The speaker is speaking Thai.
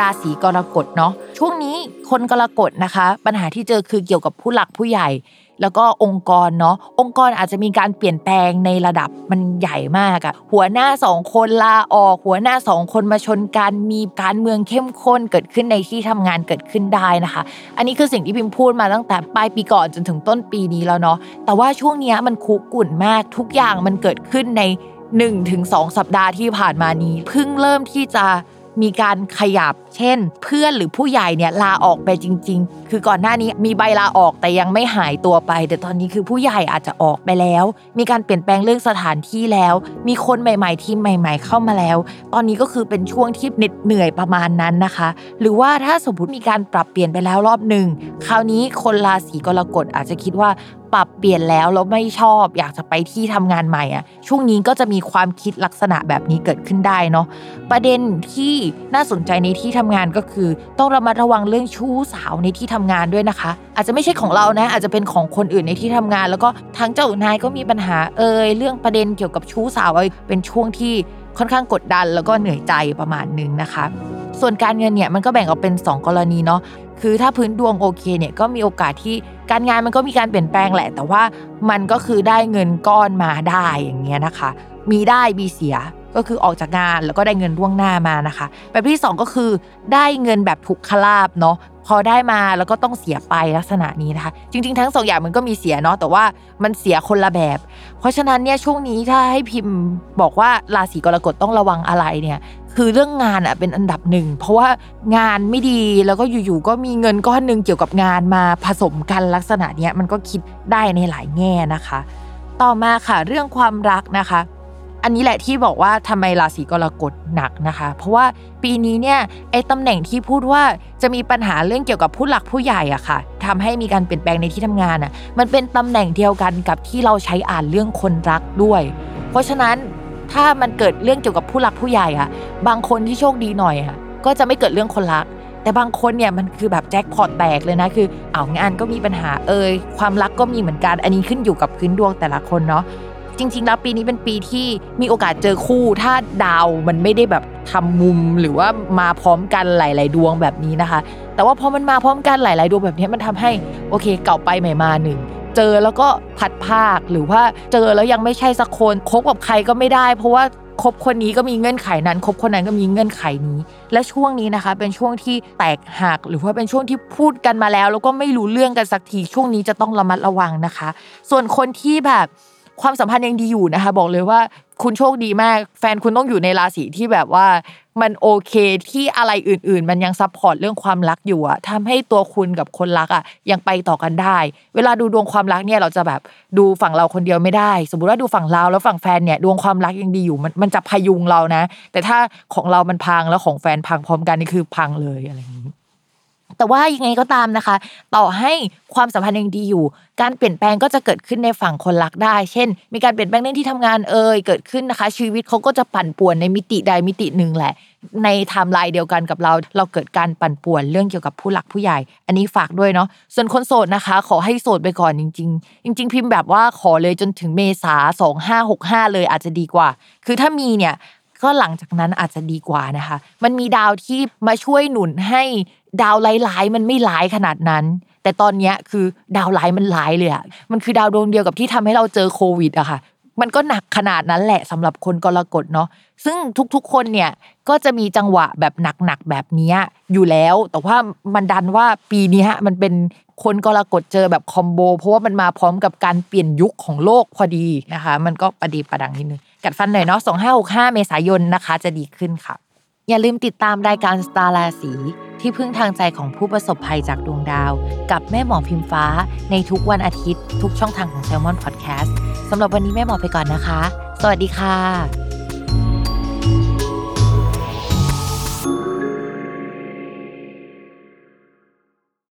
ราศีกรกฎเนาะช่วงนี้คนกรกฎนะคะ ปัญหาที่เจอคือเกี่ยวกับผู้หลักผู้ใหญ่ แล้วก็องค์กรเนาะองค์กรอาจจะมีการเปลี่ยนแปลงในระดับมันใหญ่มากอะหัวหน้าสองคนลาออกหัวหน้าสองคนมาชนกันมีการเมืองเข้มข้นเกิดขึ้นในที่ทำงานเกิดขึ้นได้นะคะ อันนี้คือสิ่งที่พิมพูดมาตั้งแต่ปลายปีก่อนจนถึงต้นปีนี้แล้วเนาะแต่ว่าช่วงนี้มันคุกุ่นมากทุกอย่างมันเกิดขึ้นใน1-2 สัปดาห์ที่ผ่านมานี้เพิ่งเริ่มที่จะ มีการขยับ เช่น เพื่อนหรือผู้ใหญ่เนี่ยลาออกไปจริง ๆ คือก่อนหน้านี้มีใบลาออกแต่ยังไม่หายตัวไป แต่ตอนนี้คือผู้ใหญ่อาจจะออกไปแล้ว มีการเปลี่ยนแปลงเรื่องสถานที่แล้ว มีคนใหม่ ๆ ทีมใหม่ ๆ เข้ามาแล้ว ตอนนี้ก็คือเป็นช่วงที่เหน็ดเหนื่อยประมาณนั้นนะคะ หรือว่าถ้าสมมติมีการปรับเปลี่ยนไปแล้วรอบหนึ่งคราวนี้คนราศีกรกฎอาจจะคิดว่าปรับเปลี่ยนแล้วแล้วไม่ชอบอยากจะไปที่ทำงานใหม่อะช่วงนี้ก็จะมีความคิดลักษณะแบบนี้เกิดขึ้นได้เนาะประเด็นที่น่าสนใจในที่ทำงานก็คือ ต้องระมัดระวังเรื่องชู้สาวในที่ทำงานด้วยนะคะ อาจจะไม่ใช่ของเรานะ อาจจะเป็นของคนอื่นในที่ทำงาน แล้วก็ทั้งเจ้านายก็มีปัญหาเอยเรื่องประเด็นเกี่ยวกับชู้สาวเป็นช่วงที่ค่อนข้างกดดัน แล้วก็เหนื่อยใจประมาณนึงนะคะ ส่วนการเงินเนี่ยมันก็แบ่งออกเป็น 2 กรณีเนาะคือถ้าพื้นดวงโอเคเนี่ยก็มีโอกาสที่การงานมันก็มีการเปลี่ยนแปลงแหละ แต่ว่ามันก็คือได้เงินก้อนมาได้อย่างเงี้ยนะคะ มีได้มีเสียก็คือออกจากงานแล้วก็ได้เงินล่วงหน้ามานะคะ แบบที่ 2 ก็คือได้เงินแบบถูกขลาบเนาะ พอได้มาแล้วก็ต้องเสียไปลักษณะนี้นะคะ จริง ๆ ทั้งสองอย่างมันก็มีเสียเนาะแต่ว่ามันเสียคนละแบบ เพราะฉะนั้นเนี่ยช่วงนี้ถ้าให้พิมพ์บอกว่าราศีกรกฎต้องระวังอะไรเนี่ยคือเรื่องงานอะเป็นอันดับหนึ่งเพราะว่างานไม่ดีแล้วก็อยู่ๆก็มีเงินก้อนหนึ่งเกี่ยวกับงานมาผสมกันลักษณะเนี้ยมันก็คิดได้ในหลายแง่นะคะ ต่อมาค่ะเรื่องความรักนะคะ อันนี้แหละที่บอกว่าทำไมราศีกรกฎหนักนะคะ เพราะว่าปีนี้เนี่ยไอ้ตำแหน่งที่พูดว่าจะมีปัญหาเรื่องเกี่ยวกับผู้หลักผู้ใหญ่อะค่ะทำให้มีการเปลี่ยนแปลงในที่ทำงานอะมันเป็นตำแหน่งเดียวกันกับที่เราใช้อ่านเรื่องคนรักด้วย เพราะฉะนั้นถ้ามันเกิดเรื่องเกี่ยวกับผู้หลักผู้ใหญ่อะบางคนที่โชคดีหน่อยอะก็จะไม่เกิดเรื่องคนรักแต่บางคนเนี่ยมันคือแบบแจ็คพอตแตกเลยนะคือเอางานก็มีปัญหาเอ่ยความรักก็มีเหมือนกัน อันนี้ขึ้นอยู่กับพื้นดวงแต่ละคนเนาะ จริง ๆ แล้วปีนี้เป็นปีที่มีโอกาสเจอคู่ ถ้าดาวมันไม่ได้แบบทำมุมหรือว่ามาพร้อมกันหลาย ๆ ดวงแบบนี้นะคะ แต่ว่าพอมันมาพร้อมกันหลาย ๆ ดวงแบบนี้มันทำให้โอเค เก่าไปใหม่มาหนึ่งเจอแล้วก็ผัดภาคหรือว่าเจอแล้วยังไม่ใช่สักคนคบกับใครก็ไม่ได้ เพราะว่าคบคนนี้ก็มีเงื่อนไขนั้นคบคนนั้นก็มีเงื่อนไขนี้ และช่วงนี้นะคะ เป็นช่วงที่แตกหักหรือว่าเป็นช่วงที่พูดกันมาแล้ว แล้วก็ไม่รู้เรื่องกันสักทีช่วงนี้จะต้องระมัดระวังนะคะ ส่วนคนที่แบบ ความสัมพันธ์ยังดีอยู่นะคะ บอกเลยว่าคุณโชคดีมาก แฟนคุณต้องอยู่ในราศีที่แบบว่า มันโอเคที่อะไรอื่น ๆ มันยัง support เรื่องความรักอยู่อะทำให้ตัวคุณกับคนรักอะยังไปต่อกันได้ เวลาดูดวงความรักเนี่ยเราจะแบบดูฝั่งเราคนเดียวไม่ได้ สมมติว่าดูฝั่งเราแล้วฝั่งแฟนเนี่ยดวงความรักยังดีอยู่มันมันจะพยุงเรานะ แต่ถ้าของเรามันพังแล้วของแฟนพังพร้อมกันนี่คือพังเลยอะไรอย่างนี้ แต่ว่ายังไงก็ตามนะคะ ต่อให้ความสัมพันธ์ยังดีอยู่ การเปลี่ยนแปลงก็จะเกิดขึ้นในฝั่งคนรักได้ เช่น มีการเปลี่ยนแปลงเรื่องที่ทำงานเอ่ยเกิดขึ้นนะคะ ชีวิตเขาก็จะปั่นป่วนในมิติใดมิติหนึ่งแหละ ในไทม์ไลน์เดียวกันกับเรา เราเกิดการปั่นป่วนเรื่องเกี่ยวกับผู้หลักผู้ใหญ่ อันนี้ฝากด้วยเนาะส่วนคนโสดนะคะ ขอให้โสดไปก่อนจริง ๆ จริง ๆ พิมพ์แบบว่าขอเลยจนถึงเมษาสองห้าหกห้าเลยอาจจะดีกว่า คือถ้ามีเนี่ยก็หลังจากนั้นอาจจะดีกว่านะคะ มันมีดาวที่มาช่วยหนุนให้ ดาวร้ายๆมันไม่ร้ายขนาดนั้น แต่ตอนเนี้ยคือดาวร้ายมันร้ายเลยอะมันคือดาวดวงเดียวกับที่ทำให้เราเจอโควิดอะค่ะ มันก็หนักขนาดนั้นแหละสำหรับคนกรกฎเนาะซึ่งทุกๆคนเนี่ยก็จะมีจังหวะแบบหนักๆแบบนี้อยู่แล้ว แต่ว่ามันดันว่าปีนี้ยมันเป็นคนกรกฎเจอแบบคอมโบ เพราะว่ามันมาพร้อมกับการเปลี่ยนยุคของโลกพอดีนะคะ มันก็ประดีประดังนิดนึงกัดฟันหน่อยเนาะ2565เมษายนนะคะ จะดีขึ้นค่ะ อย่าลืมติดตามรายการสตาร์ราศีที่พึ่งทางใจของผู้ประสบภัยจากดวงดาว กับแม่หมอพิมฟ้า ในทุกวันอาทิตย์ ทุกช่องทางของ s ซ l m o n Podcast สำหรับวันนี้แม่หมอไปก่อนนะคะ สวัสดีค่ะ